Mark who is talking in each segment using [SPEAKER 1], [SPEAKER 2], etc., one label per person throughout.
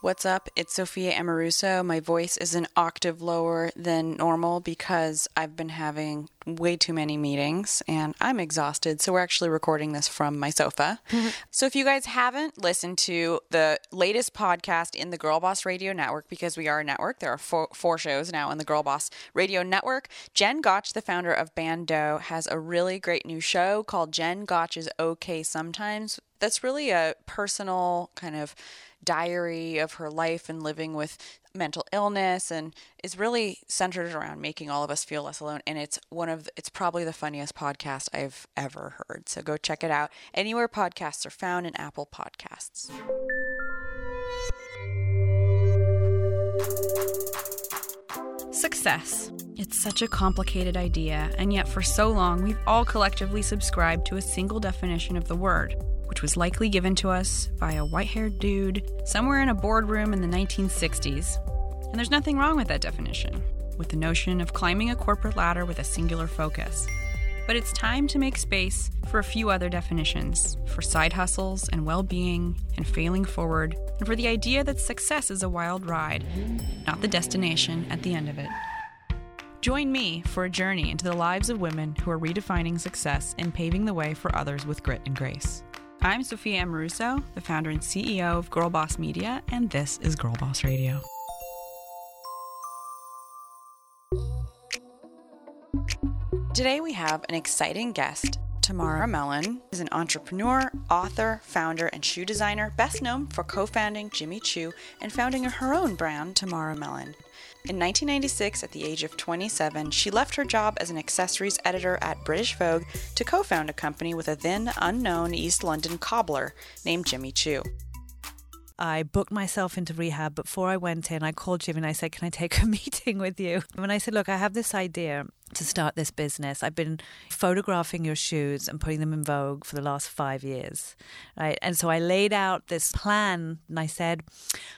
[SPEAKER 1] What's up? It's Sophia Amoruso. My voice is an octave lower than normal because I've been having way too many meetings and I'm exhausted. So we're actually recording this from my sofa. so if you guys haven't listened to the latest podcast in the Girl Boss Radio Network, because we are a network, there are four, four shows now in the Girl Boss Radio Network. Jen Gotch, the founder of Bando, has a really great new show called Jen Gotch is Okay Sometimes. That's really a personal kind of diary of her life and living with mental illness and is really centered around making all of us feel less alone and it's one of it's probably the funniest podcast I've ever heard. So go check it out anywhere podcasts are found in Apple Podcasts.
[SPEAKER 2] Success. It's such a complicated idea, and yet for so long we've all collectively subscribed to a single definition of the word which was likely given to us by a white haired dude somewhere in a boardroom in the 1960s. And there's nothing wrong with that definition, with the notion of climbing a corporate ladder with a singular focus. But it's time to make space for a few other definitions for side hustles and well being and failing forward, and for the idea that success is a wild ride, not the destination at the end of it. Join me for a journey into the lives of women who are redefining success and paving the way for others with grit and grace. I'm Sophia Amoruso, the founder and CEO of Girl Boss Media, and this is Girl Boss Radio.
[SPEAKER 1] Today we have an exciting guest. Tamara Mellon is an entrepreneur, author, founder, and shoe designer, best known for co founding Jimmy Choo and founding her own brand, Tamara Mellon. In 1996, at the age of 27, she left her job as an accessories editor at British Vogue to co found a company with a then unknown East London cobbler named Jimmy Choo.
[SPEAKER 3] I booked myself into rehab. Before I went in, I called Jimmy and I said, Can I take a meeting with you? And I said, Look, I have this idea to start this business. I've been photographing your shoes and putting them in Vogue for the last five years. Right. And so I laid out this plan and I said,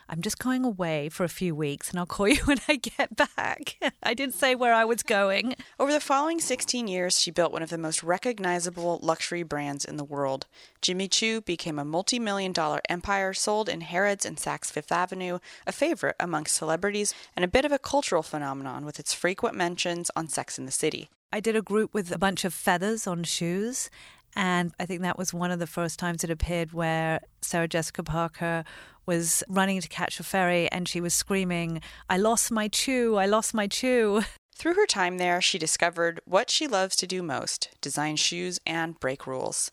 [SPEAKER 3] I'm just going away for a few weeks and I'll call you when I get back. I didn't say where I was going.
[SPEAKER 1] Over the following 16 years, she built one of the most recognizable luxury brands in the world. Jimmy Choo became a multi million dollar empire sold in Harrods and Saks Fifth Avenue, a favorite amongst celebrities, and a bit of a cultural phenomenon with its frequent mentions on Sex in the City.
[SPEAKER 3] I did a group with a bunch of feathers on shoes. And I think that was one of the first times it appeared where Sarah Jessica Parker was running to catch a ferry and she was screaming, I lost my Choo, I lost my Choo.
[SPEAKER 1] Through her time there, she discovered what she loves to do most design shoes and break rules.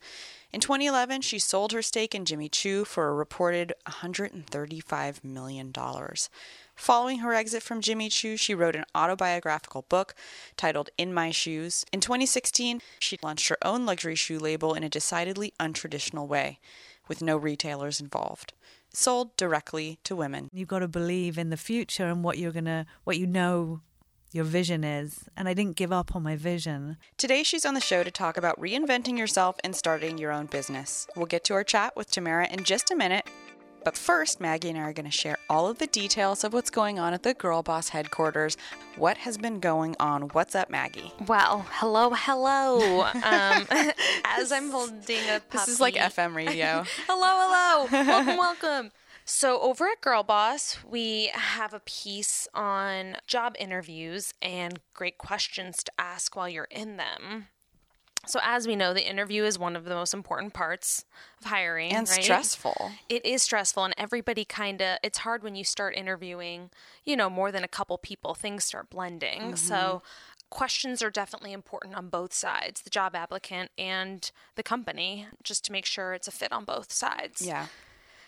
[SPEAKER 1] In 2011, she sold her stake in Jimmy Choo for a reported $135 million. Following her exit from Jimmy Choo, she wrote an autobiographical book titled In My Shoes. In 2016, she launched her own luxury shoe label in a decidedly untraditional way, with no retailers involved. Sold directly to women.
[SPEAKER 3] You've got to believe in the future and what you're going to, what you know your vision is. And I didn't give up on my vision.
[SPEAKER 1] Today, she's on the show to talk about reinventing yourself and starting your own business. We'll get to our chat with Tamara in just a minute. But first, Maggie and I are going to share all of the details of what's going on at the Girl Boss headquarters. What has been going on? What's up, Maggie?
[SPEAKER 4] Well, hello, hello. um, as I'm holding a puppy.
[SPEAKER 1] This is like FM radio.
[SPEAKER 4] hello, hello. welcome, welcome. So, over at Girl Boss, we have a piece on job interviews and great questions to ask while you're in them. So, as we know, the interview is one of the most important parts of hiring
[SPEAKER 1] and
[SPEAKER 4] right?
[SPEAKER 1] stressful.
[SPEAKER 4] It is stressful, and everybody kind of, it's hard when you start interviewing, you know, more than a couple people, things start blending. Mm-hmm. So, questions are definitely important on both sides the job applicant and the company, just to make sure it's a fit on both sides.
[SPEAKER 1] Yeah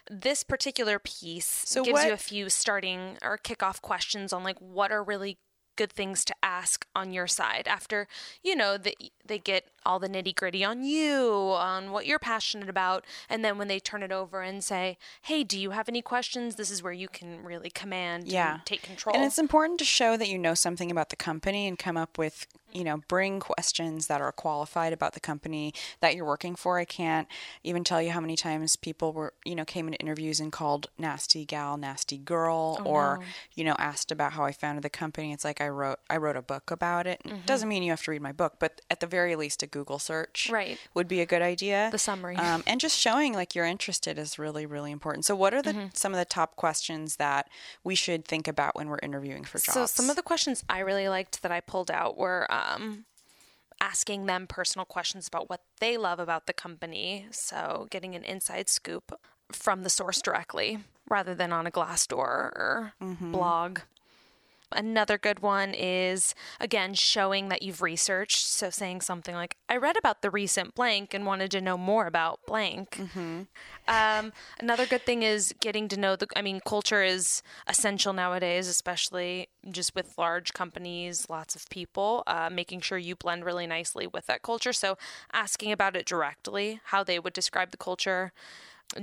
[SPEAKER 4] this particular piece so gives what, you a few starting or kickoff questions on like what are really good things to ask on your side after you know that they get all the nitty gritty on you on what you're passionate about and then when they turn it over and say hey do you have any questions this is where you can really command yeah take control
[SPEAKER 1] and it's important to show that you know something about the company and come up with you know, bring questions that are qualified about the company that you're working for. I can't even tell you how many times people were, you know, came into interviews and called nasty gal, nasty girl, oh, or, no. you know, asked about how I founded the company. It's like I wrote, I wrote a book about it. Mm-hmm. It doesn't mean you have to read my book, but at the very least, a Google search.
[SPEAKER 4] Right.
[SPEAKER 1] Would be a good idea.
[SPEAKER 4] The summary.
[SPEAKER 1] Um, and just showing like you're interested is really, really important. So, what are the mm-hmm. some of the top questions that we should think about when we're interviewing for jobs?
[SPEAKER 4] So, some of the questions I really liked that I pulled out were um, asking them personal questions about what they love about the company. So, getting an inside scoop from the source directly rather than on a Glassdoor or mm-hmm. blog. Another good one is, again, showing that you've researched. So saying something like, I read about the recent blank and wanted to know more about blank. Mm-hmm. Um, another good thing is getting to know the, I mean, culture is essential nowadays, especially just with large companies, lots of people, uh, making sure you blend really nicely with that culture. So asking about it directly, how they would describe the culture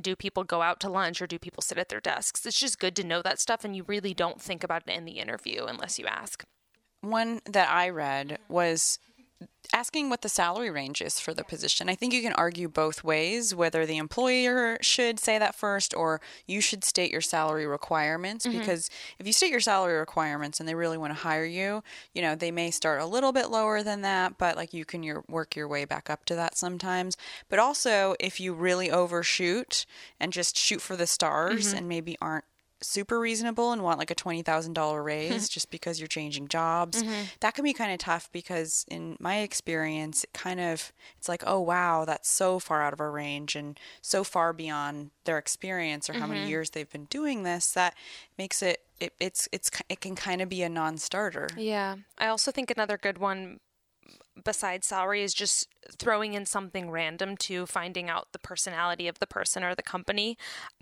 [SPEAKER 4] do people go out to lunch or do people sit at their desks? It's just good to know that stuff, and you really don't think about it in the interview unless you ask.
[SPEAKER 1] One that I read was asking what the salary range is for the position. I think you can argue both ways whether the employer should say that first or you should state your salary requirements mm-hmm. because if you state your salary requirements and they really want to hire you, you know, they may start a little bit lower than that, but like you can your, work your way back up to that sometimes. But also if you really overshoot and just shoot for the stars mm-hmm. and maybe aren't super reasonable and want like a $20,000 raise just because you're changing jobs. Mm-hmm. That can be kind of tough because in my experience, it kind of it's like, "Oh wow, that's so far out of our range and so far beyond their experience or how mm-hmm. many years they've been doing this that makes it it, it's it's it can kind of be a non-starter.
[SPEAKER 4] Yeah. I also think another good one besides salary is just throwing in something random to finding out the personality of the person or the company.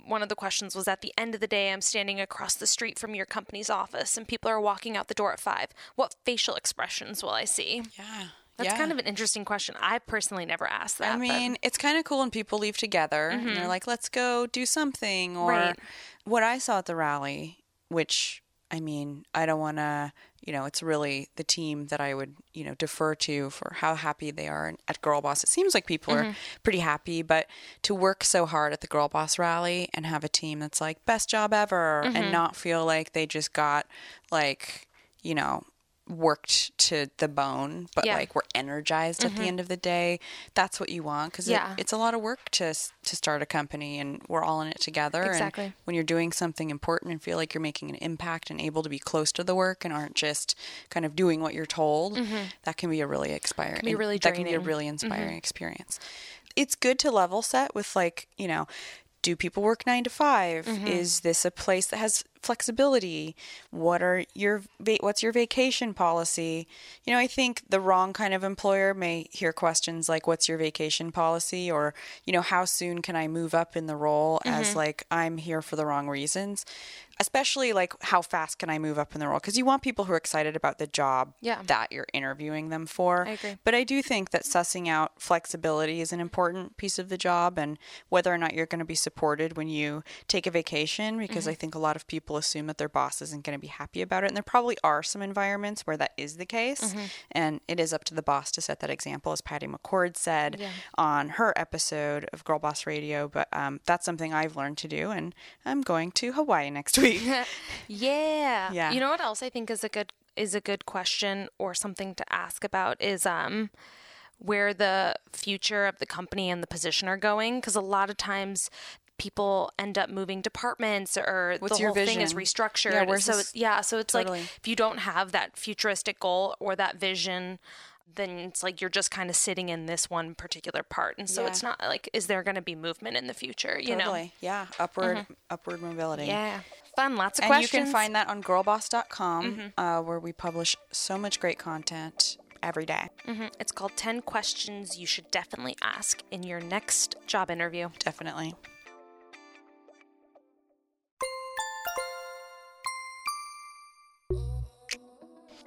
[SPEAKER 4] One of the questions was at the end of the day, I'm standing across the street from your company's office and people are walking out the door at five. What facial expressions will I see?
[SPEAKER 1] Yeah.
[SPEAKER 4] That's
[SPEAKER 1] yeah.
[SPEAKER 4] kind of an interesting question. I personally never asked that.
[SPEAKER 1] I mean, but... it's kind of cool when people leave together mm-hmm. and they're mm-hmm. like, let's go do something. Or right. what I saw at the rally, which I mean, I don't want to you know, it's really the team that I would, you know, defer to for how happy they are at Girl Boss. It seems like people mm-hmm. are pretty happy, but to work so hard at the Girl Boss rally and have a team that's like best job ever mm-hmm. and not feel like they just got like, you know, worked to the bone, but yeah. like we're energized mm-hmm. at the mm-hmm. end of the day. That's what you want because yeah. it, it's a lot of work to to start a company, and we're all in it together.
[SPEAKER 4] Exactly.
[SPEAKER 1] And when you're doing something important and feel like you're making an impact and able to be close to the work and aren't just kind of doing what you're told, mm-hmm. that can be a really inspiring.
[SPEAKER 4] Can be really
[SPEAKER 1] that can be a really inspiring mm-hmm. experience. It's good to level set with like you know do people work nine to 5 mm-hmm. Is this a place that has flexibility? What are your what's your vacation policy? You know, I think the wrong kind of employer may hear questions like what's your vacation policy or, you know, how soon can I move up in the role mm-hmm. as like I'm here for the wrong reasons especially like how fast can I move up in the role? Because you want people who are excited about the job
[SPEAKER 4] yeah.
[SPEAKER 1] that you're interviewing them for.
[SPEAKER 4] I agree.
[SPEAKER 1] But I do think that sussing out flexibility is an important piece of the job and whether or not you're going to be supported when you take a vacation, because mm-hmm. I think a lot of people assume that their boss isn't going to be happy about it. And there probably are some environments where that is the case. Mm-hmm. And it is up to the boss to set that example, as Patty McCord said yeah. on her episode of Girl Boss Radio. But um, that's something I've learned to do. And I'm going to Hawaii next week week.
[SPEAKER 4] yeah. Yeah. You know what else I think is a good is a good question or something to ask about is um where the future of the company and the position are going because a lot of times people end up moving departments or
[SPEAKER 1] What's
[SPEAKER 4] the whole
[SPEAKER 1] vision?
[SPEAKER 4] thing is restructured.
[SPEAKER 1] Yeah,
[SPEAKER 4] so
[SPEAKER 1] it's,
[SPEAKER 4] yeah, so it's totally. like if you don't have that futuristic goal or that vision, then it's like you're just kind of sitting in this one particular part. And so yeah. it's not like is there going to be movement in the future, you
[SPEAKER 1] totally.
[SPEAKER 4] know?
[SPEAKER 1] Yeah, upward mm-hmm. upward mobility.
[SPEAKER 4] Yeah fun, lots of questions.
[SPEAKER 1] and
[SPEAKER 4] questions.
[SPEAKER 1] you can find that on girlboss.com, mm-hmm. uh, where we publish so much great content every day.
[SPEAKER 4] Mm-hmm. It's called 10 Questions You Should Definitely Ask in Your Next Job Interview.
[SPEAKER 1] Definitely.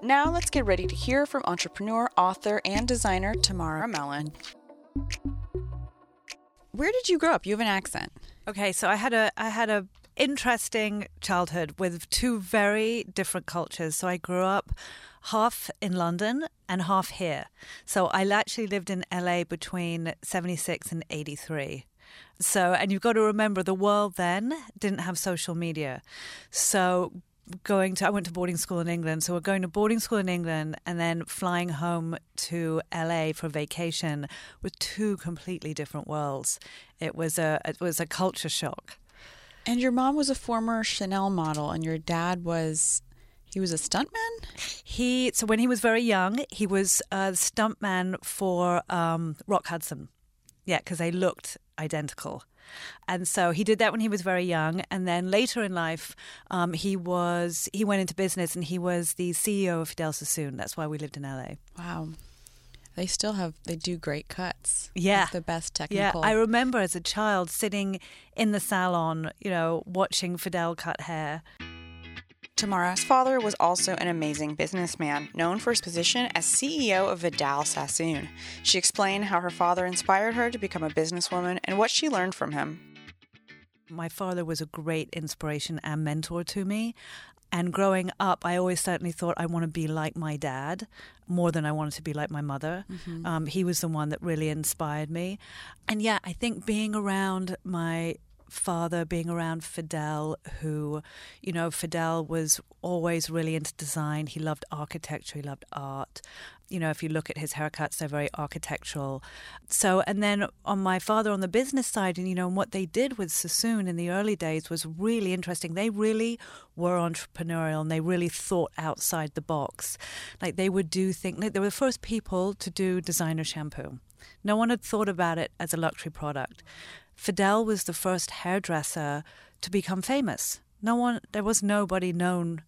[SPEAKER 1] Now let's get ready to hear from entrepreneur, author, and designer Tamara Mellon. Where did you grow up? You have an accent.
[SPEAKER 3] Okay, so I had a I had a interesting childhood with two very different cultures. So I grew up half in London and half here. So I actually lived in LA between 76 and 83. So, and you've got to remember the world then didn't have social media. So going to, I went to boarding school in England. So we're going to boarding school in England and then flying home to LA for vacation with two completely different worlds. It was a, it was a culture shock.
[SPEAKER 1] And your mom was a former Chanel model, and your dad was he was a stuntman.
[SPEAKER 3] He so when he was very young, he was a stuntman for um, Rock Hudson. Yeah, because they looked identical. And so he did that when he was very young, and then later in life, um, he was he went into business and he was the CEO of Vidal Sassoon. That's why we lived in LA.
[SPEAKER 1] Wow, they still have they do great cuts.
[SPEAKER 3] Yeah,
[SPEAKER 1] it's the best technical.
[SPEAKER 3] Yeah, I remember as a child sitting in the salon, you know, watching Vidal cut hair.
[SPEAKER 1] Tamara's father was also an amazing businessman, known for his position as CEO of Vidal Sassoon. She explained how her father inspired her to become a businesswoman and what she learned from him.
[SPEAKER 3] My father was a great inspiration and mentor to me. And growing up, I always certainly thought I want to be like my dad more than I wanted to be like my mother. Mm-hmm. Um, he was the one that really inspired me. And yeah, I think being around my father being around Vidal, who, you know, Vidal was always really into design. He loved architecture, he loved art. You know, if you look at his haircuts, they're very architectural. So, and then on my father on the business side, and you know, and what they did with Sassoon in the early days was really interesting. They really were entrepreneurial and they really thought outside the box. Like they would do things, like they were the first people to do designer shampoo. No one had thought about it as a luxury product. Vidal was the first hairdresser to become famous. No one, there was nobody known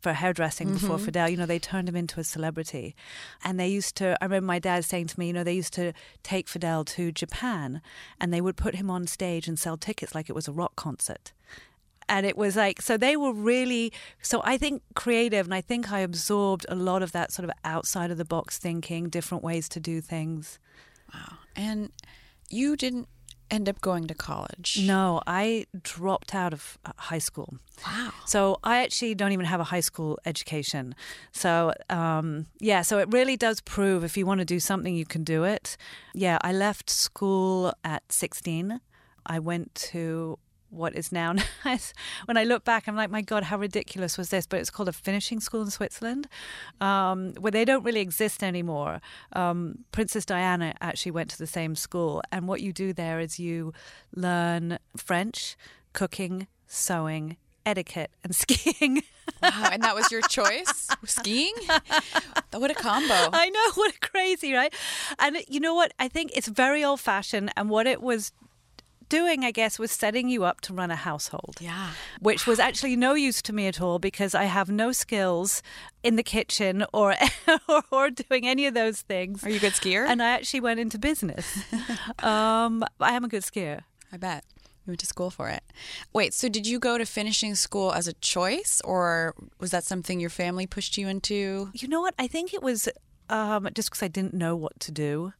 [SPEAKER 3] for hairdressing mm-hmm. before Vidal. You know, they turned him into a celebrity. And they used to, I remember my dad saying to me, you know, they used to take Vidal to Japan and they would put him on stage and sell tickets like it was a rock concert. And it was like, so they were really, so I think creative, and I think I absorbed a lot of that sort of outside of the box thinking, different ways to do things.
[SPEAKER 1] Wow. And you didn't end up going to college?
[SPEAKER 3] No, I dropped out of uh, high school.
[SPEAKER 1] Wow.
[SPEAKER 3] So I actually don't even have a high school education. So, um, yeah, so it really does prove if you want to do something, you can do it. Yeah, I left school at 16. I went to what is now as when I look back, I'm like, my God, how ridiculous was this? But it's called a finishing school in Switzerland, um, where they don't really exist anymore. Um, Princess Diana actually went to the same school, and what you do there is you learn French, cooking, sewing, etiquette, and skiing.
[SPEAKER 1] wow, and that was your choice? Skiing? What a combo.
[SPEAKER 3] I know, what a crazy, right? And you know what? I think it's very old fashioned, and what it was doing, I guess, was setting you up to run a household.
[SPEAKER 1] Yeah.
[SPEAKER 3] Which was actually no use to me at all because I have no skills in the kitchen or or, or doing any of those things.
[SPEAKER 1] Are you a good skier?
[SPEAKER 3] And I actually went into business. um, I am a good skier.
[SPEAKER 1] I bet. You went to school for it. Wait, so did you go to finishing school as a choice or was that something your family pushed you into?
[SPEAKER 3] You know what? I think it was um, just because I didn't know what to do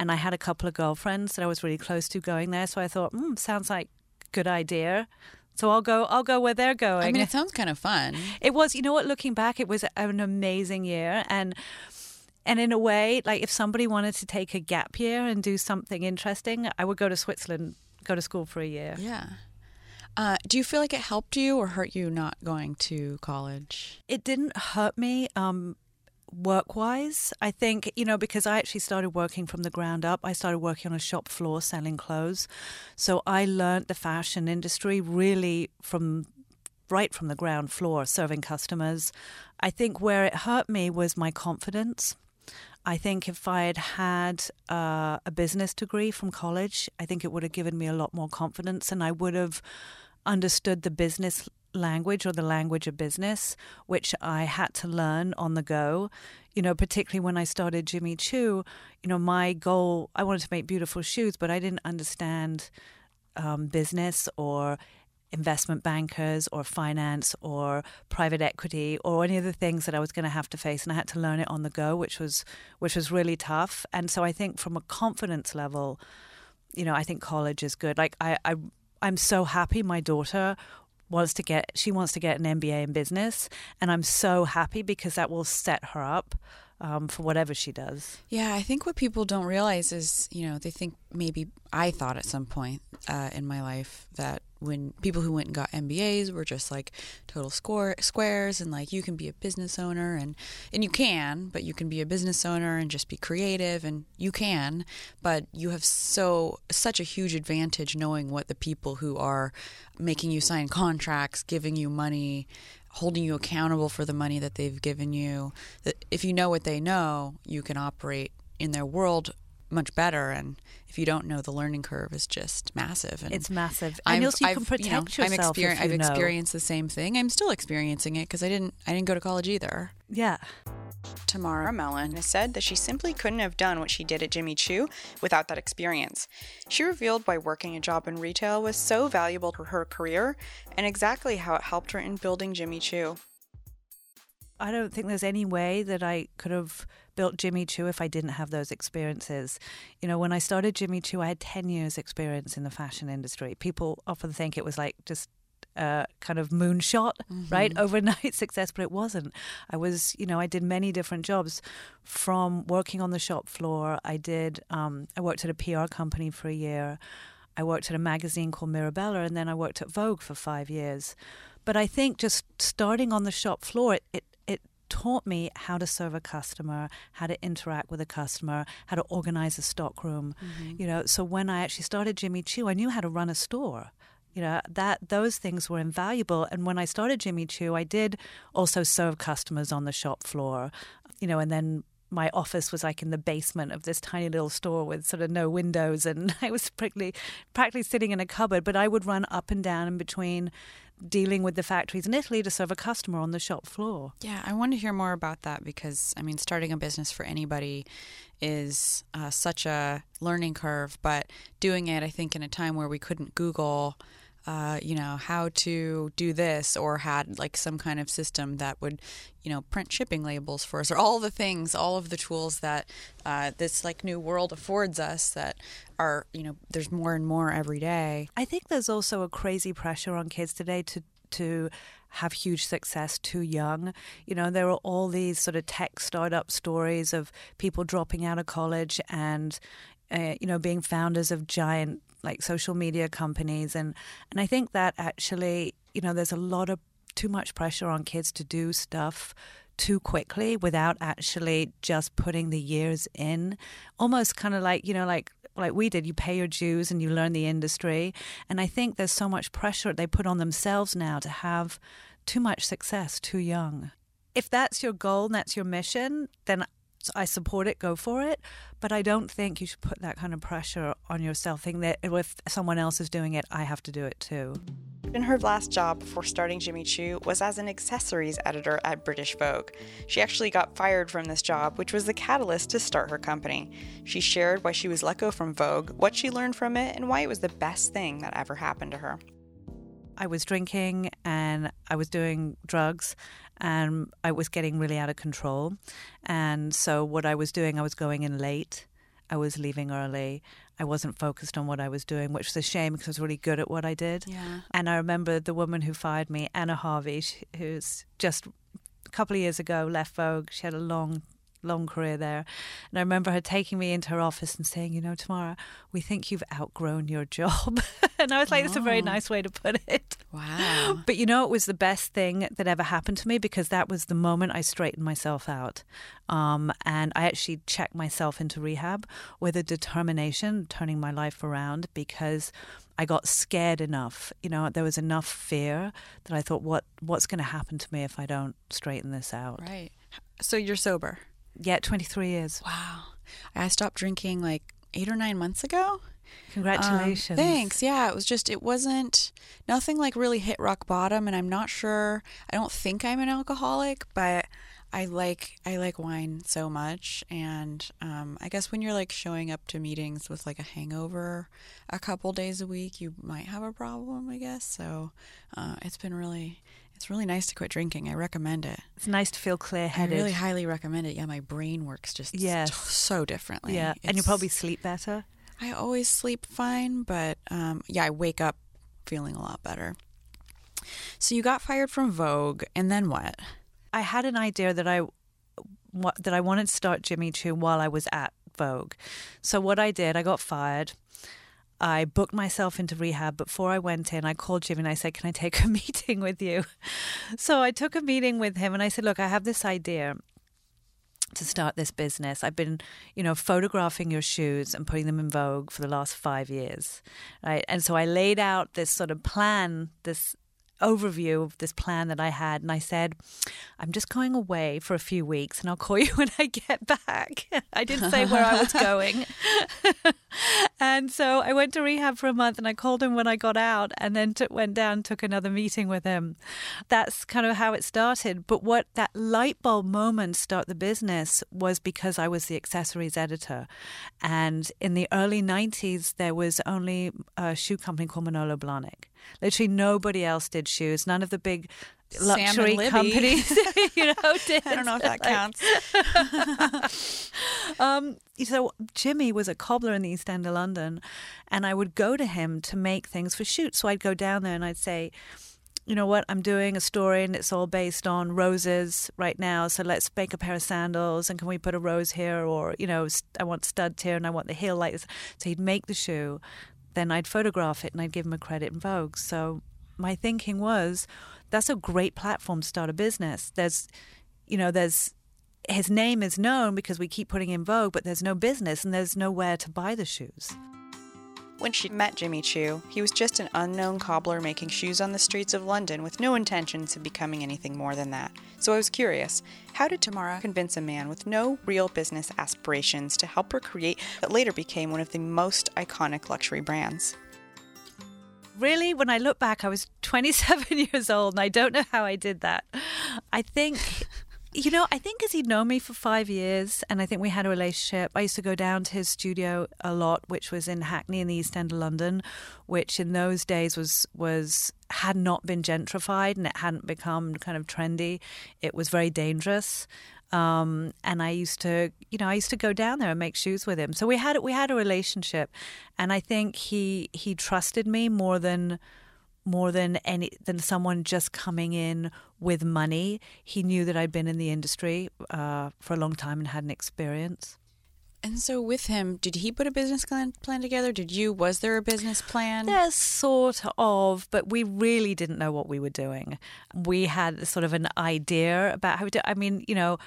[SPEAKER 3] and I had a couple of girlfriends that I was really close to going there. So I thought, hmm, sounds like good idea. So I'll go. I'll go where they're going.
[SPEAKER 1] I mean, it sounds kind of fun.
[SPEAKER 3] It was. You know what? Looking back, it was an amazing year, and and in a way, like if somebody wanted to take a gap year and do something interesting, I would go to Switzerland, go to school for a year.
[SPEAKER 1] Yeah. Uh, do you feel like it helped you or hurt you not going to college?
[SPEAKER 3] It didn't hurt me. Um, work wise. I think, you know, because I actually started working from the ground up, I started working on a shop floor selling clothes. So I learned the fashion industry really from right from the ground floor, serving customers. I think where it hurt me was my confidence. I think if I had had uh, a business degree from college, I think it would have given me a lot more confidence and I would have understood the business language or the language of business, which I had to learn on the go. You know, particularly when I started Jimmy Choo, you know, my goal, I wanted to make beautiful shoes, but I didn't understand um, business or investment bankers or finance or private equity or any of the things that I was going to have to face and I had to learn it on the go which was which was really tough and so I think from a confidence level you know I think college is good like I, I I'm so happy my daughter wants to get she wants to get an MBA in business, and I'm so happy because that will set her up um, for whatever she does.
[SPEAKER 1] Yeah, I think what people don't realize is, you know, they think maybe I thought at some point uh, in my life that when people who went and got MBAs were just like total score squares and like you can be a business owner and and you can, but you can be a business owner and just be creative and you can, but you have so such a huge advantage knowing what the people who are making you sign contracts, giving you money, holding you accountable for the money that they've given you. That if you know what they know, you can operate in their world much better. And if you don't know, the learning curve is just massive. And
[SPEAKER 3] it's massive. And also you I've, can protect you know, yourself.
[SPEAKER 1] I'm exper- I've
[SPEAKER 3] know.
[SPEAKER 1] experienced the same thing. I'm still experiencing it because I didn't. I didn't go to college either.
[SPEAKER 3] Yeah.
[SPEAKER 1] Tamara Mellon has said that she simply couldn't have done what she did at Jimmy Choo without that experience. She revealed why working a job in retail was so valuable to her career and exactly how it helped her in building Jimmy Choo.
[SPEAKER 3] I don't think there's any way that I could have built Jimmy Choo if I didn't have those experiences. You know, when I started Jimmy Choo, I had 10 years experience in the fashion industry. People often think it was like just uh, kind of moonshot, mm-hmm. right? Overnight success, but it wasn't. I was, you know, I did many different jobs from working on the shop floor. I did, um, I worked at a PR company for a year. I worked at a magazine called Mirabella, and then I worked at Vogue for five years. But I think just starting on the shop floor, it, it taught me how to serve a customer, how to interact with a customer, how to organize a stockroom. Mm-hmm. You know, so when I actually started Jimmy Choo, I knew how to run a store. You know, that those things were invaluable. And when I started Jimmy Choo, I did also serve customers on the shop floor. You know, and then my office was like in the basement of this tiny little store with sort of no windows and I was practically practically sitting in a cupboard but I would run up and down in between dealing with the factories in Italy to serve a customer on the shop floor.
[SPEAKER 1] Yeah, I want to hear more about that because, I mean, starting a business for anybody is uh, such a learning curve, but doing it, I think, in a time where we couldn't Google uh, you know, how to do this or had like some kind of system that would, you know, print shipping labels for us or all the things, all of the tools that uh, this like new world affords us that are, you know, there's more and more every day.
[SPEAKER 3] I think there's also a crazy pressure on kids today to to have huge success too young. You know, there are all these sort of tech startup stories of people dropping out of college and, uh, you know, being founders of giant like social media companies and and I think that actually you know there's a lot of too much pressure on kids to do stuff too quickly without actually just putting the years in. Almost kind of like you know like like we did you pay your dues and you learn the industry. And i think there's so much pressure they put on themselves now to have too much success too young. If that's your goal and that's your mission then I support it, go for it. But I don't think you should put that kind of pressure on yourself. Think that if someone else is doing it, I have to do it too.
[SPEAKER 1] And her last job before starting Jimmy Choo was as an accessories editor at British Vogue. She actually got fired from this job, which was the catalyst to start her company. She shared why she was let go from Vogue, what she learned from it, and why it was the best thing that ever happened to her.
[SPEAKER 3] I was drinking and I was doing drugs and I was getting really out of control. And so, what I was doing, I was going in late, I was leaving early. I wasn't focused on what I was doing, which was a shame because I was really good at what I did.
[SPEAKER 1] Yeah.
[SPEAKER 3] And I remember the woman who fired me, Anna Harvey, who's just a couple of years ago left Vogue. She had a long long career there. And I remember her taking me into her office and saying, You know, Tamara, we think you've outgrown your job. and I was like, That's a very nice way to put it.
[SPEAKER 1] Wow.
[SPEAKER 3] But you know, it was the best thing that ever happened to me because that was the moment I straightened myself out. Um, and I actually checked myself into rehab with a determination, turning my life around because. I got scared enough. You know, there was enough fear that I thought, what what's going to happen to me if I don't straighten this out?
[SPEAKER 1] Right. So you're sober.
[SPEAKER 3] Yeah, 23 years.
[SPEAKER 1] Wow. I stopped drinking like eight or nine months ago.
[SPEAKER 3] Congratulations.
[SPEAKER 1] Um, thanks. Yeah, it was just, it wasn't, nothing like really hit rock bottom. And I'm not sure, I don't think I'm an alcoholic, but I like, I like wine so much. And um, I guess when you're like showing up to meetings with like a hangover a couple days a week, you might have a problem, I guess. So uh, it's been really, it's really nice to quit drinking. I recommend it.
[SPEAKER 3] It's nice to feel clear headed.
[SPEAKER 1] I really highly recommend it. Yeah, my brain works just yes. so differently.
[SPEAKER 3] Yeah, it's, and you probably sleep better.
[SPEAKER 1] I always sleep fine, but um, yeah, I wake up feeling a lot better. So you got fired from Vogue, and then what?
[SPEAKER 3] I had an idea that I that I wanted to start Jimmy Choo while I was at Vogue. So what I did, I got fired. I booked myself into rehab. Before I went in, I called Jimmy and I said, Can I take a meeting with you? So I took a meeting with him and I said, Look, I have this idea to start this business. I've been, you know, photographing your shoes and putting them in Vogue for the last five years, right? And so I laid out this sort of plan, this overview of this plan that I had. And I said, I'm just going away for a few weeks and I'll call you when I get back. I didn't say where I was going. and so I went to rehab for a month and I called him when I got out and then went down, took another meeting with him. That's kind of how it started. But what that light bulb moment start the business was because I was the accessories editor. And in the early 90s, there was only a shoe company called Manolo Blahnik. Literally nobody else did shoes. None of the big luxury companies, you know, did.
[SPEAKER 1] I don't know if that counts.
[SPEAKER 3] um, so Jimmy was a cobbler in the East End of London, and I would go to him to make things for shoots. So I'd go down there and I'd say, you know what, I'm doing a story and it's all based on roses right now. So let's make a pair of sandals and can we put a rose here? Or, you know, I want studs here and I want the heel like this. So he'd make the shoe then I'd photograph it and I'd give him a credit in Vogue. So my thinking was that's a great platform to start a business. There's, you know, there's his name is known because we keep putting in Vogue, but there's no business and there's nowhere to buy the shoes.
[SPEAKER 1] When she met Jimmy Choo, he was just an unknown cobbler making shoes on the streets of London with no intentions of becoming anything more than that. So I was curious how did Tamara convince a man with no real business aspirations to help her create what later became one of the most iconic luxury brands?
[SPEAKER 3] Really, when I look back, I was 27 years old and I don't know how I did that. I think you know, I think because he'd known me for five years and I think we had a relationship, I used to go down to his studio a lot, which was in Hackney in the East End of London, which in those days was was had not been gentrified and it hadn't become kind of trendy. It was very dangerous. Um, and I used to, you know, I used to go down there and make shoes with him. So we had we had a relationship, and I think he he trusted me more than more than any than someone just coming in with money. He knew that I'd been in the industry uh, for a long time and had an experience.
[SPEAKER 1] And so, with him, did he put a business plan, plan together? Did you? Was there a business plan?
[SPEAKER 3] There's sort of, but we really didn't know what we were doing. We had sort of an idea about how we do. I mean, you know,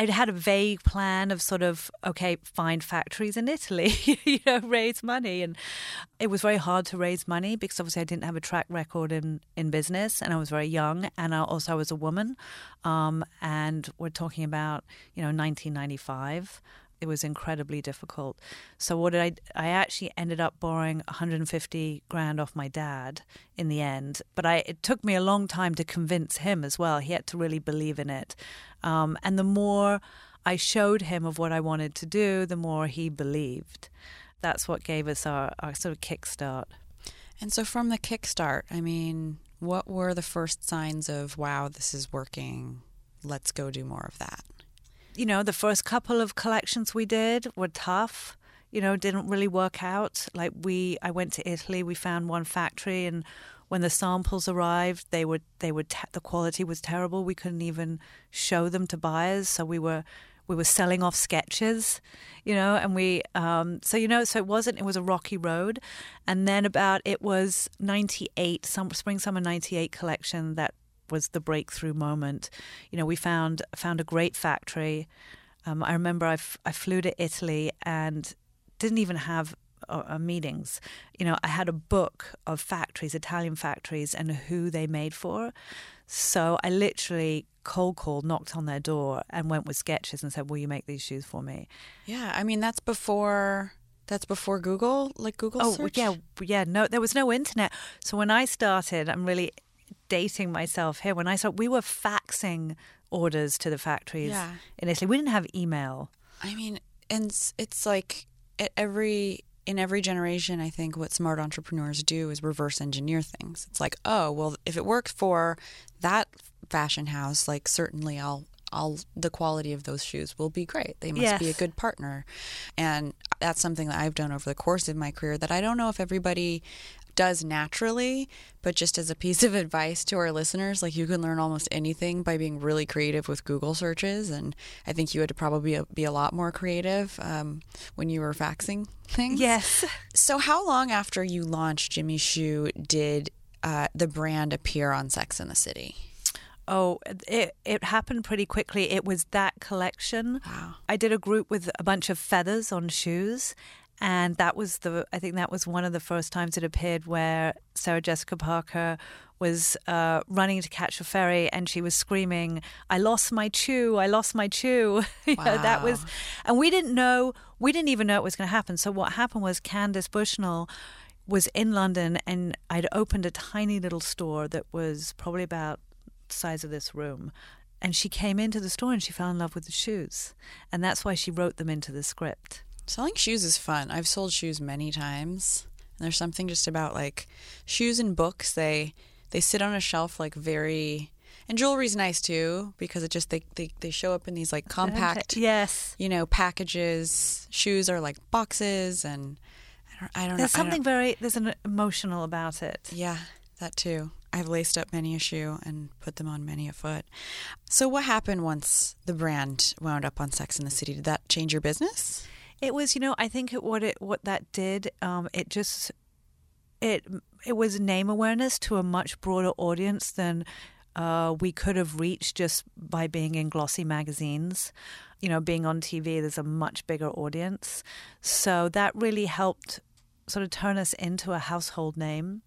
[SPEAKER 3] I'd had a vague plan of sort of okay, find factories in Italy, you know, raise money, and it was very hard to raise money because obviously I didn't have a track record in in business, and I was very young, and I also I was a woman, um, and we're talking about you know 1995 it was incredibly difficult. So what did I? I actually ended up borrowing 150 grand off my dad in the end. But I it took me a long time to convince him as well. He had to really believe in it. Um, and the more I showed him of what I wanted to do, the more he believed. That's what gave us our, our sort of kickstart.
[SPEAKER 1] And so from the kickstart, I mean, what were the first signs of wow, this is working? Let's go do more of that
[SPEAKER 3] you know, the first couple of collections we did were tough. You know, didn't really work out. Like we, I went to Italy. We found one factory, and when the samples arrived, they were they were te- the quality was terrible. We couldn't even show them to buyers, so we were we were selling off sketches, you know, and we um, so you know so it wasn't it was a rocky road, and then about it was ninety eight some spring summer ninety eight collection that was the breakthrough moment. You know, we found found a great factory. Um, I remember I, f- I flew to Italy and didn't even have uh, uh, meetings. You know, I had a book of factories, Italian factories, and who they made for. So I literally cold called, knocked on their door, and went with sketches and said, "Will you make these shoes for me?"
[SPEAKER 1] Yeah, I mean that's before that's before Google, like Google.
[SPEAKER 3] Oh
[SPEAKER 1] search?
[SPEAKER 3] yeah, yeah. No, there was no internet. So when I started, I'm really dating myself here. When I saw we were faxing orders to the factories yeah. in Italy. We didn't have email.
[SPEAKER 1] I mean, and it's like at every in every generation, I think what smart entrepreneurs do is reverse engineer things. It's like, oh, well, if it works for that fashion house, like certainly I'll I'll the quality of those shoes will be great. They must yes. be a good partner. And that's something that I've done over the course of my career that I don't know if everybody does naturally, but just as a piece of advice to our listeners, like you can learn almost anything by being really creative with Google searches. And I think you had to probably be a lot more creative um, when you were faxing things.
[SPEAKER 3] Yes.
[SPEAKER 1] So, how long after you launched Jimmy Choo did uh, the brand appear on Sex in the City?
[SPEAKER 3] Oh, it it happened pretty quickly. It was that collection. Wow. I did a group with a bunch of feathers on shoes, and that was the I think that was one of the first times it appeared where Sarah Jessica Parker was uh, running to catch a ferry and she was screaming, "I lost my Choo! I lost my Choo!" Wow. know, that was, and we didn't know, we didn't even know it was going to happen. So what happened was Candace Bushnell was in London and I'd opened a tiny little store that was probably about the size of this room. And she came into the store and she fell in love with the shoes. And that's why she wrote them into the script.
[SPEAKER 1] Selling shoes is fun. I've sold shoes many times. And there's something just about like shoes and books. They they sit on a shelf like very and jewelry's nice too because it just they, they, they show up in these like compact
[SPEAKER 3] yes
[SPEAKER 1] you know packages shoes are like boxes and i don't, I don't
[SPEAKER 3] there's
[SPEAKER 1] know,
[SPEAKER 3] something very there's an emotional about it
[SPEAKER 1] yeah that too i've laced up many a shoe and put them on many a foot so what happened once the brand wound up on sex in the city did that change your business
[SPEAKER 3] it was, you know, I think it, what it what that did, um, it just it it was name awareness to a much broader audience than uh, we could have reached just by being in glossy magazines. You know, being on TV, there's a much bigger audience, so that really helped sort of turn us into a household name.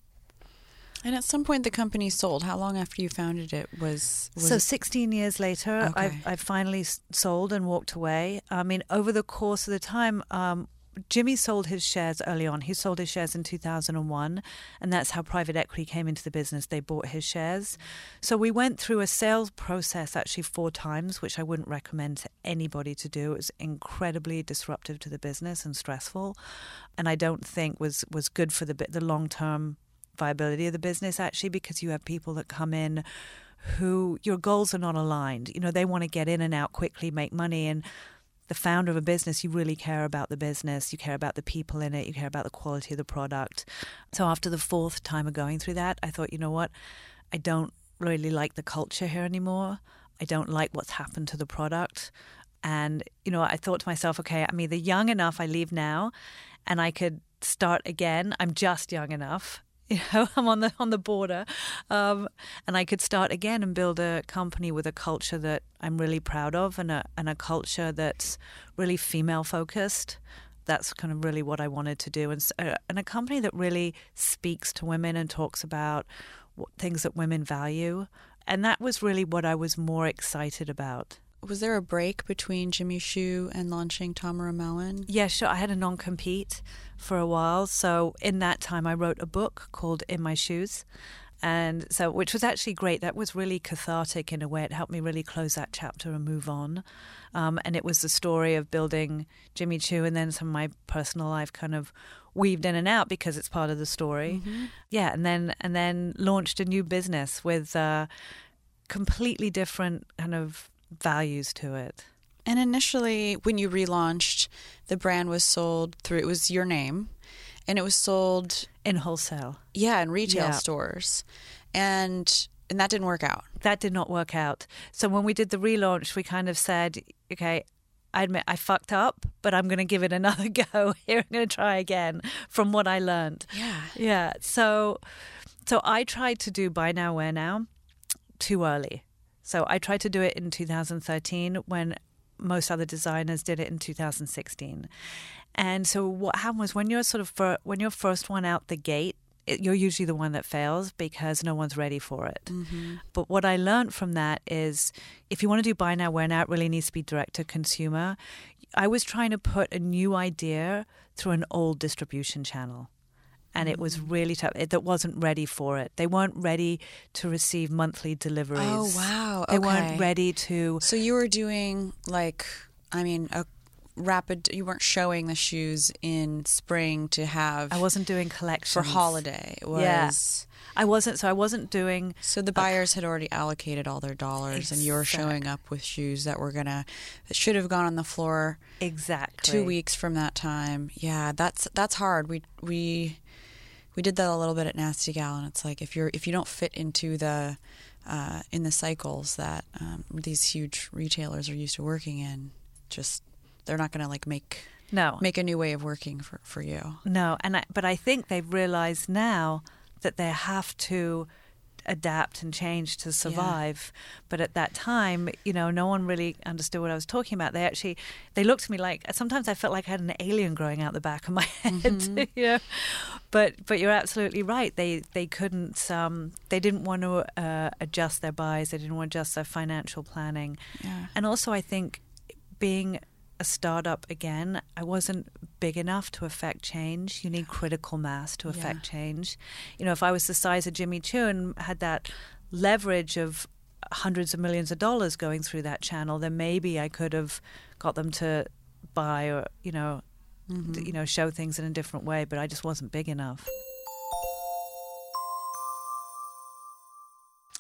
[SPEAKER 1] And at some point, the company sold. How long after you founded it was? was
[SPEAKER 3] so, 16 years later, okay. I, I finally sold and walked away. I mean, over the course of the time, um, Jimmy sold his shares early on. He sold his shares in 2001, and that's how private equity came into the business. They bought his shares. So we went through a sales process actually four times, which I wouldn't recommend to anybody to do. It was incredibly disruptive to the business and stressful, and I don't think was was good for the the long term viability of the business actually because you have people that come in who your goals are not aligned. You know, they want to get in and out quickly, make money and the founder of a business, you really care about the business, you care about the people in it, you care about the quality of the product. So after the fourth time of going through that, I thought, you know what? I don't really like the culture here anymore. I don't like what's happened to the product. And, you know, I thought to myself, okay, I'm either young enough, I leave now, and I could start again. I'm just young enough you know i'm on the on the border um, and i could start again and build a company with a culture that i'm really proud of and a, and a culture that's really female focused. That's kind of really what i wanted to do and, uh, and a company that really speaks to women and talks about what, things that women value and that was really what i was more excited about
[SPEAKER 1] was there a break between Jimmy Choo and launching Tamara Mellon?
[SPEAKER 3] Yeah, sure. I had a non compete for a while. So in that time, I wrote a book called In My Shoes. And so, which was actually great. That was really cathartic in a way. It helped me really close that chapter and move on. Um, and it was the story of building Jimmy Choo and then some of my personal life kind of weaved in and out because it's part of the story. Mm-hmm. Yeah. And then, and then launched a new business with, uh, completely different kind of values to it.
[SPEAKER 1] And initially, when you relaunched, the brand was sold through, it was your name, and it was sold
[SPEAKER 3] in wholesale.
[SPEAKER 1] Yeah, in retail yeah. stores. And and that didn't work out.
[SPEAKER 3] That did not work out. So when we did the relaunch, we kind of said, okay, I admit I fucked up, but I'm going to give it another go. Here, I'm going to try again from what I learned.
[SPEAKER 1] Yeah.
[SPEAKER 3] Yeah. So, so I tried to do buy now, wear now too early. So I tried to do it in 2013 when most other designers did it in 2016. And so what happened was when you're sort of for, when you're first one out the gate, it, you're usually the one that fails because no one's ready for it. Mm-hmm. But what I learned from that is if you want to do buy now, wear now, it really needs to be direct to consumer. I was trying to put a new idea through an old distribution channel and it was mm. really tough. It, that wasn't ready for it. They weren't ready to receive monthly deliveries.
[SPEAKER 1] Oh wow!
[SPEAKER 3] Okay. They weren't ready to.
[SPEAKER 1] So you were doing like, I mean, a rapid. You weren't showing the shoes in spring to have.
[SPEAKER 3] I wasn't doing collections
[SPEAKER 1] for holiday. It was. Yeah.
[SPEAKER 3] I wasn't. So I wasn't doing.
[SPEAKER 1] So the buyers a, had already allocated all their dollars, exact. and you were showing up with shoes that were gonna that should have gone on the floor
[SPEAKER 3] exactly
[SPEAKER 1] two weeks from that time. Yeah, that's that's hard. We we we did that a little bit at Nasty Gal, and it's like if you're if you don't fit into the uh, in the cycles that um, these huge retailers are used to working in, just they're not going to like make
[SPEAKER 3] no
[SPEAKER 1] make a new way of working for for you.
[SPEAKER 3] No, and I, but I think they've realized now that they have to adapt and change to survive. Yeah. But at that time, you know, no one really understood what I was talking about. They actually they looked at me like sometimes I felt like I had an alien growing out the back of my head. Mm-hmm. you know? But but you're absolutely right. They they couldn't um, they didn't want to uh, adjust their buys. They didn't want to adjust their financial planning. Yeah. And also, I think being a startup again, I wasn't big enough to affect change. You need critical mass to affect yeah. change. You know, if I was the size of Jimmy Choo and had that leverage of hundreds of millions of dollars going through that channel, then maybe I could have got them to buy or you know, mm-hmm. you know, show things in a different way. But I just wasn't big enough.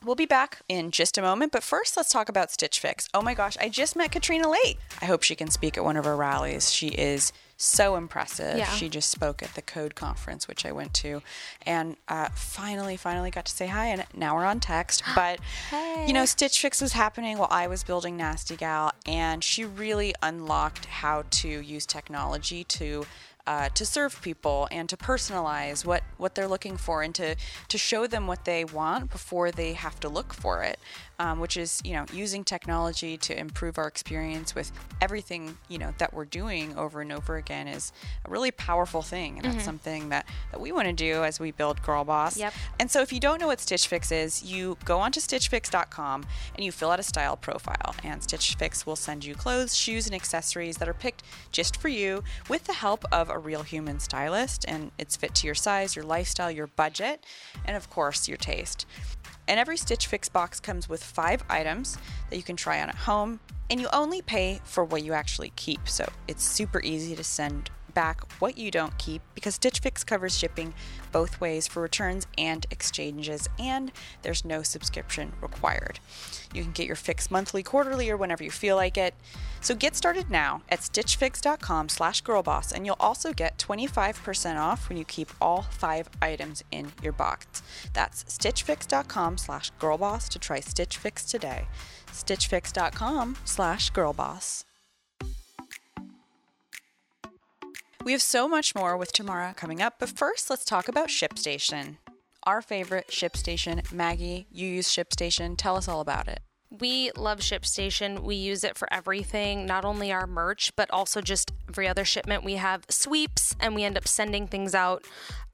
[SPEAKER 1] We'll be back in just a moment, but first let's talk about Stitch Fix. Oh my gosh, I just met Katrina Lake. I hope she can speak at one of our rallies. She is so impressive. Yeah. She just spoke at the Code conference, which I went to, and uh, finally, finally got to say hi. And now we're on text. But hey. you know, Stitch Fix was happening while I was building Nasty Gal, and she really unlocked how to use technology to uh, to serve people and to personalize what, what they're looking for and to, to show them what they want before they have to look for it um, which is you know using technology to improve our experience with everything you know that we're doing over and over again is a really powerful thing, and mm-hmm. that's something that that we want to do as we build Girl Boss.
[SPEAKER 4] Yep.
[SPEAKER 1] And so if you don't know what Stitch Fix is, you go onto StitchFix.com and you fill out a style profile, and Stitch Fix will send you clothes, shoes, and accessories that are picked just for you with the help of a real human stylist, and it's fit to your size, your lifestyle, your budget, and of course your taste. And every Stitch Fix box comes with five items that you can try on at home, and you only pay for what you actually keep. So it's super easy to send back what you don't keep because Stitch Fix covers shipping both ways for returns and exchanges, and there's no subscription required. You can get your fix monthly, quarterly, or whenever you feel like it. So get started now at stitchfix.com slash girlboss, and you'll also get 25% off when you keep all five items in your box. That's stitchfix.com slash girlboss to try Stitch Fix today. stitchfix.com slash girlboss. We have so much more with Tamara coming up, but first let's talk about ShipStation. Our favorite ShipStation. Maggie, you use ShipStation. Tell us all about it.
[SPEAKER 4] We love ShipStation. We use it for everything, not only our merch, but also just every other shipment. We have sweeps and we end up sending things out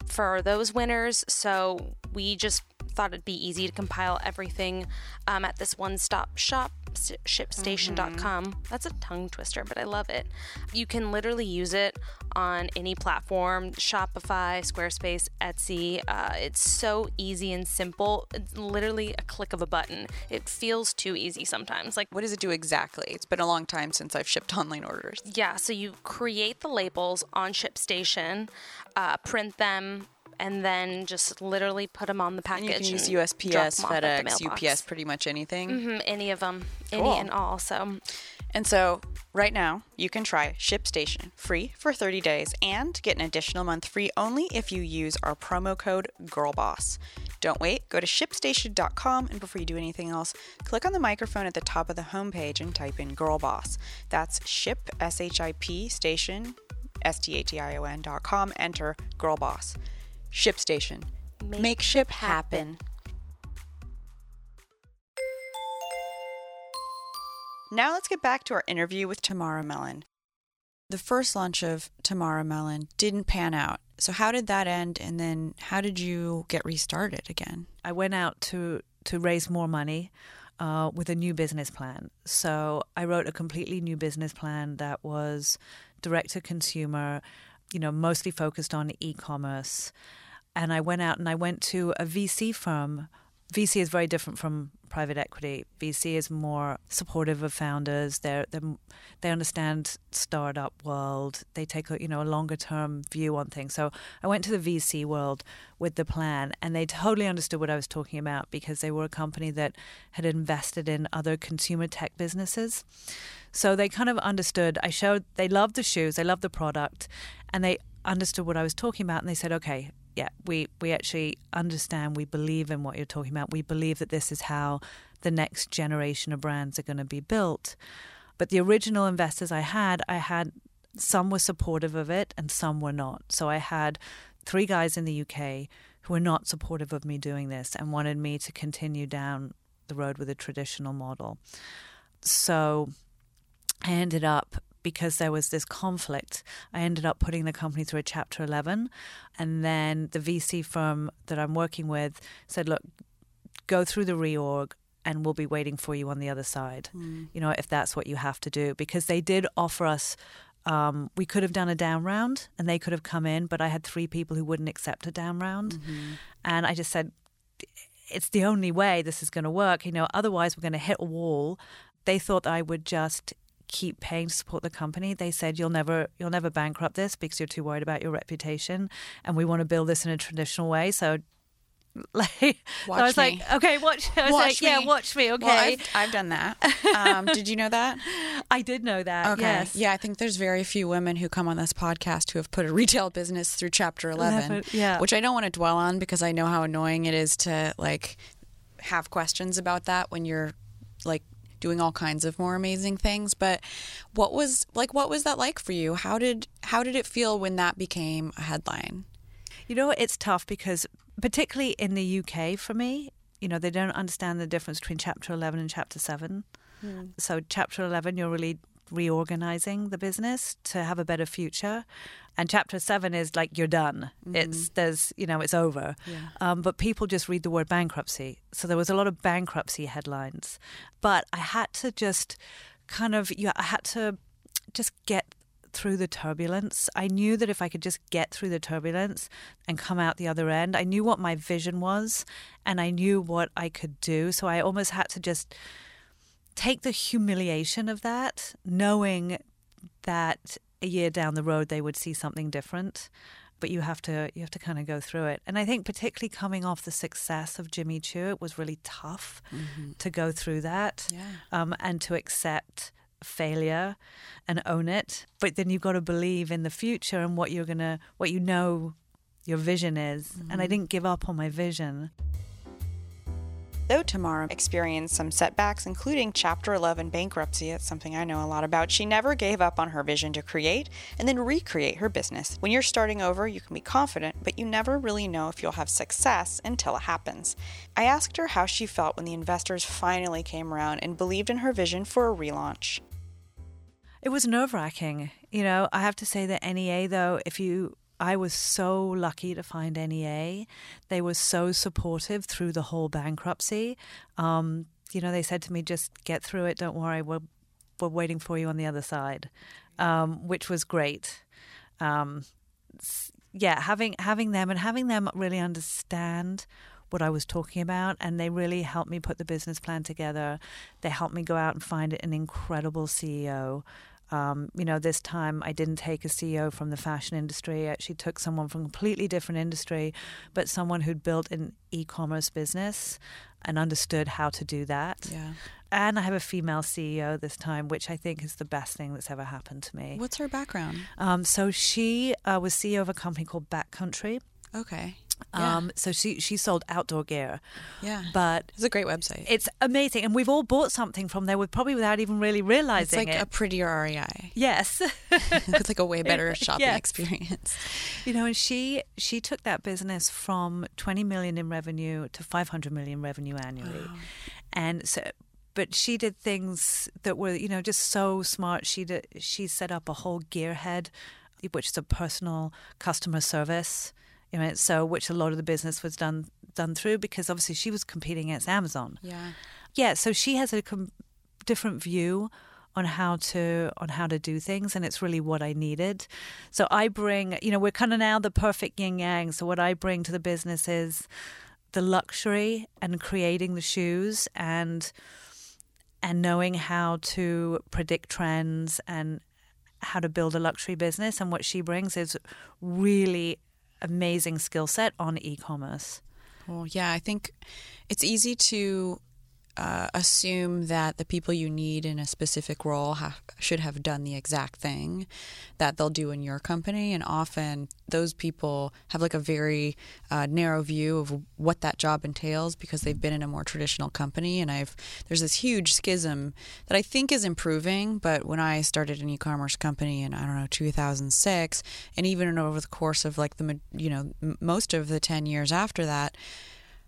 [SPEAKER 4] for those winners. So we just thought it'd be easy to compile everything um, at this one stop shop shipstation.com. Mm-hmm. That's a tongue twister, but I love it. You can literally use it on any platform Shopify, Squarespace, Etsy. Uh, it's so easy and simple. It's literally a click of a button. It feels too easy sometimes. Like,
[SPEAKER 1] what does it do exactly? It's been a long time since I've shipped online orders.
[SPEAKER 4] Yeah, so you create the labels on ShipStation, uh, print them, and then just literally put them on the package.
[SPEAKER 1] And you can use USPS, FedEx, UPS, pretty much anything.
[SPEAKER 4] Mm-hmm, any of them, cool. any and all. So,
[SPEAKER 1] and so right now you can try ShipStation free for 30 days and get an additional month free only if you use our promo code GIRLBOSS. Don't wait. Go to ShipStation.com and before you do anything else, click on the microphone at the top of the homepage and type in GIRLBOSS. That's Ship S H I P Station S T A T I O N.com. Enter GIRLBOSS. ShipStation. Make, Make ship happen. Now let's get back to our interview with Tamara Mellon. The first launch of Tamara Mellon didn't pan out. So how did that end and then how did you get restarted again?
[SPEAKER 3] I went out to to raise more money uh, with a new business plan. So I wrote a completely new business plan that was direct to consumer, you know, mostly focused on e-commerce and I went out and I went to a VC firm. VC is very different from private equity. VC is more supportive of founders. They they understand startup world. They take a you know a longer term view on things. So I went to the VC world with the plan, and they totally understood what I was talking about because they were a company that had invested in other consumer tech businesses. So they kind of understood. I showed they loved the shoes, they loved the product, and they understood what I was talking about, and they said, okay yeah, we, we actually understand, we believe in what you're talking about. We believe that this is how the next generation of brands are going to be built. But the original investors I had, I had some were supportive of it and some were not. So I had three guys in the UK who were not supportive of me doing this and wanted me to continue down the road with a traditional model. So I ended up because there was this conflict, I ended up putting the company through a Chapter 11. And then the VC firm that I'm working with said, look, go through the reorg and we'll be waiting for you on the other side, mm. you know, if that's what you have to do. Because they did offer us. Um, we could have done a down round and they could have come in, but I had three people who wouldn't accept a down round. Mm-hmm. And I just said, it's the only way this is going to work. You know, otherwise we're going to hit a wall. They thought I would just keep paying to support the company. They said you'll never you'll never bankrupt this because you're too worried about your reputation, and we want to build this in a traditional way. So like so I was me. like, okay, watch. I was watch like, me. yeah, watch me. Okay, well,
[SPEAKER 1] I've, I've, done that. Um, did you know that?
[SPEAKER 3] I did know that. Okay, yes.
[SPEAKER 1] yeah. I think there's very few women who come on this podcast who have put a retail business through Chapter 11, 11 yeah. which I don't want to dwell on because I know how annoying it is to like have questions about that when you're like doing all kinds of more amazing things but what was like what was that like for you? How did how did it feel when that became a headline?
[SPEAKER 3] You know it's tough because particularly in the UK for me you know they don't understand the difference between chapter 11 and chapter 7 mm. so chapter 11 you're really reorganizing the business to have a better future and chapter seven is like you're done. Mm-hmm. It's there's you know it's over. Yeah. Um, but people just read the word bankruptcy, so there was a lot of bankruptcy headlines. But I had to just kind of yeah, I had to just get through the turbulence. I knew that if I could just get through the turbulence and come out the other end, I knew what my vision was and I knew what I could do. So I almost had to just take the humiliation of that, knowing that a year down the road they would see something different but you have to you have to kind of go through it and i think particularly coming off the success of jimmy choo it was really tough mm-hmm. to go through that yeah. um, and to accept failure and own it but then you've got to believe in the future and what you're gonna what you know your vision is mm-hmm. and i mm-hmm. didn't give up on my vision
[SPEAKER 1] Though Tamara experienced some setbacks, including Chapter 11 bankruptcy, it's something I know a lot about, she never gave up on her vision to create and then recreate her business. When you're starting over, you can be confident, but you never really know if you'll have success until it happens. I asked her how she felt when the investors finally came around and believed in her vision for a relaunch.
[SPEAKER 3] It was nerve wracking. You know, I have to say that NEA, though, if you I was so lucky to find NEA. They were so supportive through the whole bankruptcy. Um, you know, they said to me, "Just get through it. Don't worry. We're we're waiting for you on the other side," um, which was great. Um, yeah, having having them and having them really understand what I was talking about, and they really helped me put the business plan together. They helped me go out and find an incredible CEO um, you know, this time I didn't take a CEO from the fashion industry. I actually took someone from a completely different industry, but someone who'd built an e commerce business and understood how to do that.
[SPEAKER 1] Yeah.
[SPEAKER 3] And I have a female CEO this time, which I think is the best thing that's ever happened to me.
[SPEAKER 1] What's her background?
[SPEAKER 3] Um, so she uh, was CEO of a company called Backcountry.
[SPEAKER 1] Okay.
[SPEAKER 3] Yeah. Um, so she she sold outdoor gear.
[SPEAKER 1] Yeah,
[SPEAKER 3] but
[SPEAKER 1] it's a great website.
[SPEAKER 3] It's amazing, and we've all bought something from there, with probably without even really realizing
[SPEAKER 1] it's like
[SPEAKER 3] it.
[SPEAKER 1] a prettier REI.
[SPEAKER 3] Yes,
[SPEAKER 1] it's like a way better shopping yes. experience.
[SPEAKER 3] You know, and she she took that business from twenty million in revenue to five hundred million revenue annually, oh. and so but she did things that were you know just so smart she did she set up a whole gearhead which is a personal customer service you know, so which a lot of the business was done done through because obviously she was competing against Amazon.
[SPEAKER 1] Yeah,
[SPEAKER 3] yeah. So she has a com- different view on how to on how to do things and it's really what I needed. So I bring, you know, we're kind of now the perfect yin yang. So what I bring to the business is the luxury and creating the shoes and and knowing how to predict trends and how to build a luxury business and what she brings is really amazing skill set on e-commerce.
[SPEAKER 1] Well, yeah, I think it's easy to uh, assume that the people you need in a specific role have, should have done the exact thing that they'll do in your company. And often those people have like a very uh, narrow view of what that job entails because they've been in a more traditional company. And I've there's this huge schism that I think is improving. But when I started an e-commerce company in I don't know 2006, and even over the course of like the you know most of the 10 years after that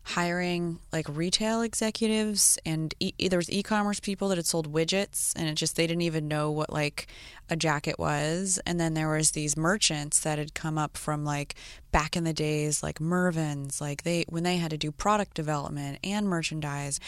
[SPEAKER 1] hiring like retail executives and e- there was e-commerce people that had sold widgets and it just they didn't even know what like a jacket was. And then there was these merchants that had come up from like back in the days like Mervyn's like they when they had to do product development and merchandise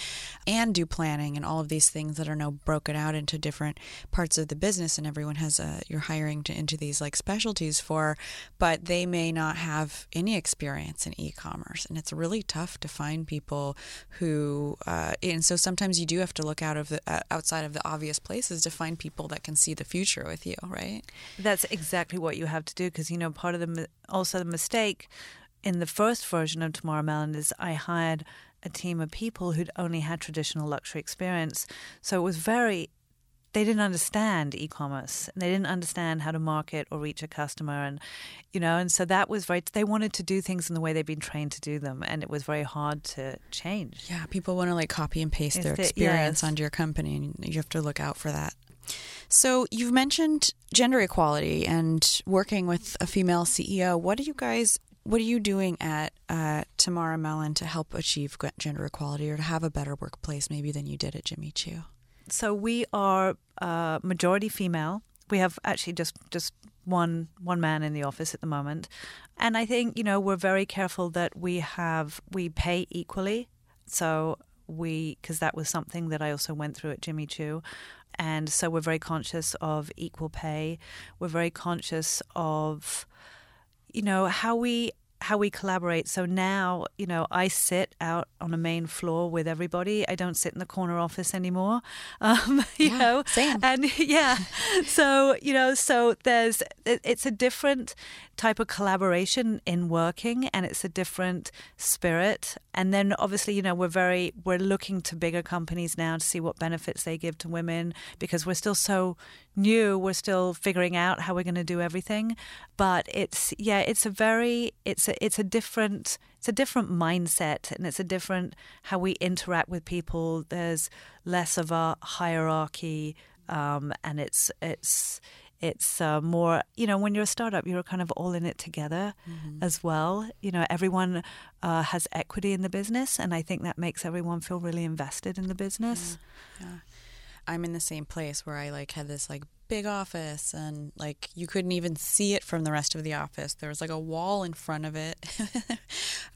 [SPEAKER 1] and do planning and all of these things that are now broken out into different parts of the business and everyone has a you're hiring to, into these like specialties for but they may not have any experience in e-commerce and it's really tough to find people who uh, and so sometimes you do have to look out of the uh, outside of the obvious places to find people that can see the future with you, right?
[SPEAKER 3] That's exactly what you have to do because you know part of the also the mistake in the first version of Tamara Mellon is I hired a team of people who'd only had traditional luxury experience, so it was very they didn't understand e-commerce and they didn't understand how to market or reach a customer and you know and so that was very they wanted to do things in the way they'd been trained to do them and it was very hard to change.
[SPEAKER 1] Yeah people want to like copy and paste their experience yes. onto your company and you have to look out for that so you've mentioned gender equality and working with a female CEO. What are you guys? What are you doing at uh, Tamara Mellon to help achieve gender equality or to have a better workplace, maybe than you did at Jimmy Choo?
[SPEAKER 3] So we are uh, majority female. We have actually just just one one man in the office at the moment, and I think you know we're very careful that we have we pay equally. So we because that was something that I also went through at Jimmy Choo. And so we're very conscious of equal pay. We're very conscious of, you know, how we how we collaborate. So now, you know, I sit out on a main floor with everybody. I don't sit in the corner office anymore. Um, you
[SPEAKER 1] yeah,
[SPEAKER 3] know,
[SPEAKER 1] same.
[SPEAKER 3] and yeah, so you know, so there's it's a different type of collaboration in working, and it's a different spirit. And then obviously, you know, we're very we're looking to bigger companies now to see what benefits they give to women because we're still so new. We're still figuring out how we're going to do everything, but it's yeah, it's a very it's a it's a different it's a different mindset and it's a different how we interact with people. There's less of a hierarchy, um, and it's it's it's uh, more you know when you're a startup you're kind of all in it together mm-hmm. as well you know everyone uh, has equity in the business and i think that makes everyone feel really invested in the business
[SPEAKER 1] yeah. yeah. i'm in the same place where i like had this like big office and like you couldn't even see it from the rest of the office. There was like a wall in front of it. And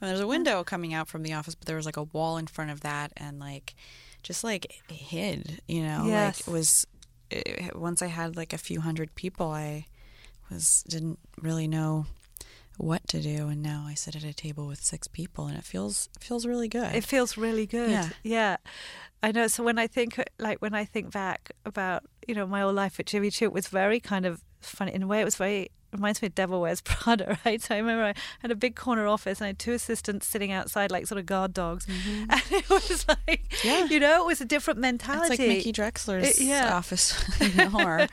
[SPEAKER 1] there's a window coming out from the office, but there was like a wall in front of that and like just like hid, you know,
[SPEAKER 3] yes.
[SPEAKER 1] like it was it, once I had like a few hundred people, I was didn't really know what to do and now I sit at a table with six people and it feels feels really good.
[SPEAKER 3] It feels really good.
[SPEAKER 1] Yeah.
[SPEAKER 3] Yeah. I know so when I think like when I think back about, you know, my whole life at Jimmy Choo, it was very kind of funny in a way it was very reminds me of Devil Wears Prada, right? So I remember I had a big corner office and I had two assistants sitting outside like sort of guard dogs. Mm-hmm. And it was like, yeah. you know, it was a different mentality.
[SPEAKER 1] It's like Mickey Drexler's it, yeah. office, you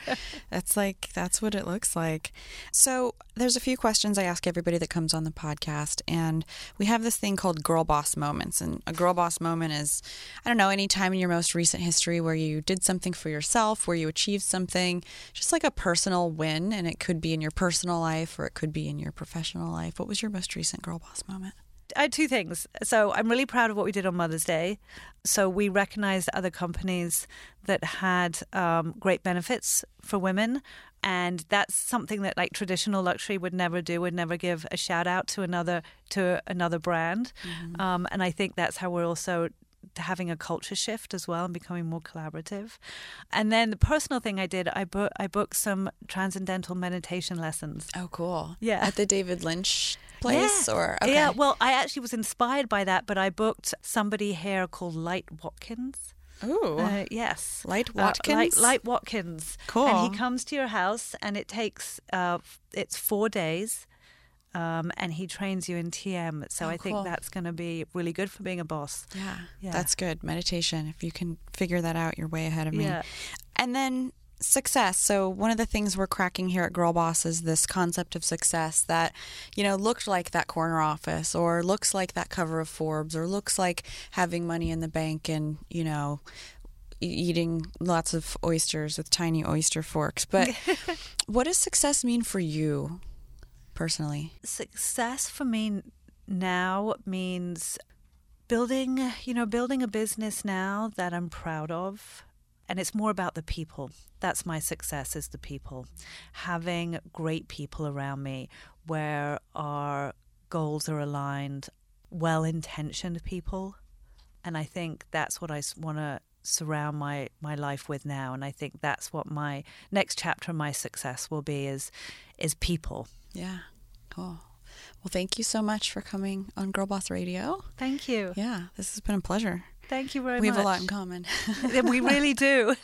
[SPEAKER 1] that's like, that's what it looks like. So there's a few questions I ask everybody that comes on the podcast. And we have this thing called girl boss moments. And a girl boss moment is, I don't know, any time in your most recent history where you did something for yourself, where you achieved something, just like a personal win. And it could be in your personal life or it could be in your professional life. What was your most recent girl boss moment?
[SPEAKER 3] I had two things. So I'm really proud of what we did on Mother's Day. So we recognized other companies that had um, great benefits for women. And that's something that like traditional luxury would never do, would never give a shout out to another to another brand. Mm-hmm. Um, and I think that's how we're also having a culture shift as well and becoming more collaborative. And then the personal thing I did, I book I booked some transcendental meditation lessons.
[SPEAKER 1] Oh, cool!
[SPEAKER 3] Yeah,
[SPEAKER 1] at the David Lynch place,
[SPEAKER 3] yeah.
[SPEAKER 1] or okay.
[SPEAKER 3] yeah. Well, I actually was inspired by that, but I booked somebody here called Light Watkins.
[SPEAKER 1] Oh, uh,
[SPEAKER 3] yes,
[SPEAKER 1] Light Watkins. Uh,
[SPEAKER 3] Light, Light, Watkins.
[SPEAKER 1] Cool.
[SPEAKER 3] And he comes to your house, and it takes uh, it's four days Um, and he trains you in TM. So oh, I think cool. that's going to be really good for being a boss.
[SPEAKER 1] Yeah, yeah, that's good. Meditation. If you can figure that out, you're way ahead of me. Yeah. And then success. So one of the things we're cracking here at Girl Boss is this concept of success that, you know, looked like that corner office or looks like that cover of Forbes or looks like having money in the bank and, you know, eating lots of oysters with tiny oyster forks. But what does success mean for you personally?
[SPEAKER 3] Success for me now means building, you know, building a business now that I'm proud of and it's more about the people. That's my success is the people. Having great people around me where our goals are aligned, well-intentioned people. And I think that's what I want to surround my my life with now and I think that's what my next chapter of my success will be is is people.
[SPEAKER 1] Yeah. Cool. Well, thank you so much for coming on Girl Boss Radio.
[SPEAKER 3] Thank you.
[SPEAKER 1] Yeah, this has been a pleasure.
[SPEAKER 3] Thank you very
[SPEAKER 1] we
[SPEAKER 3] much.
[SPEAKER 1] We have a lot in common.
[SPEAKER 3] we really do.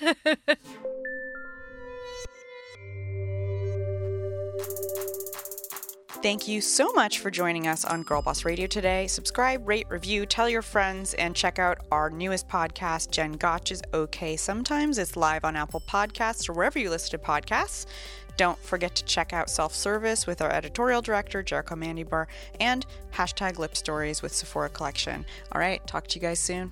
[SPEAKER 1] Thank you so much for joining us on Girl Boss Radio today. Subscribe, rate, review, tell your friends, and check out our newest podcast, Jen Gotch is Okay Sometimes. It's live on Apple Podcasts or wherever you listen to podcasts. Don't forget to check out Self Service with our editorial director, Jericho Mandybar, and hashtag Lip Stories with Sephora Collection. All right, talk to you guys soon.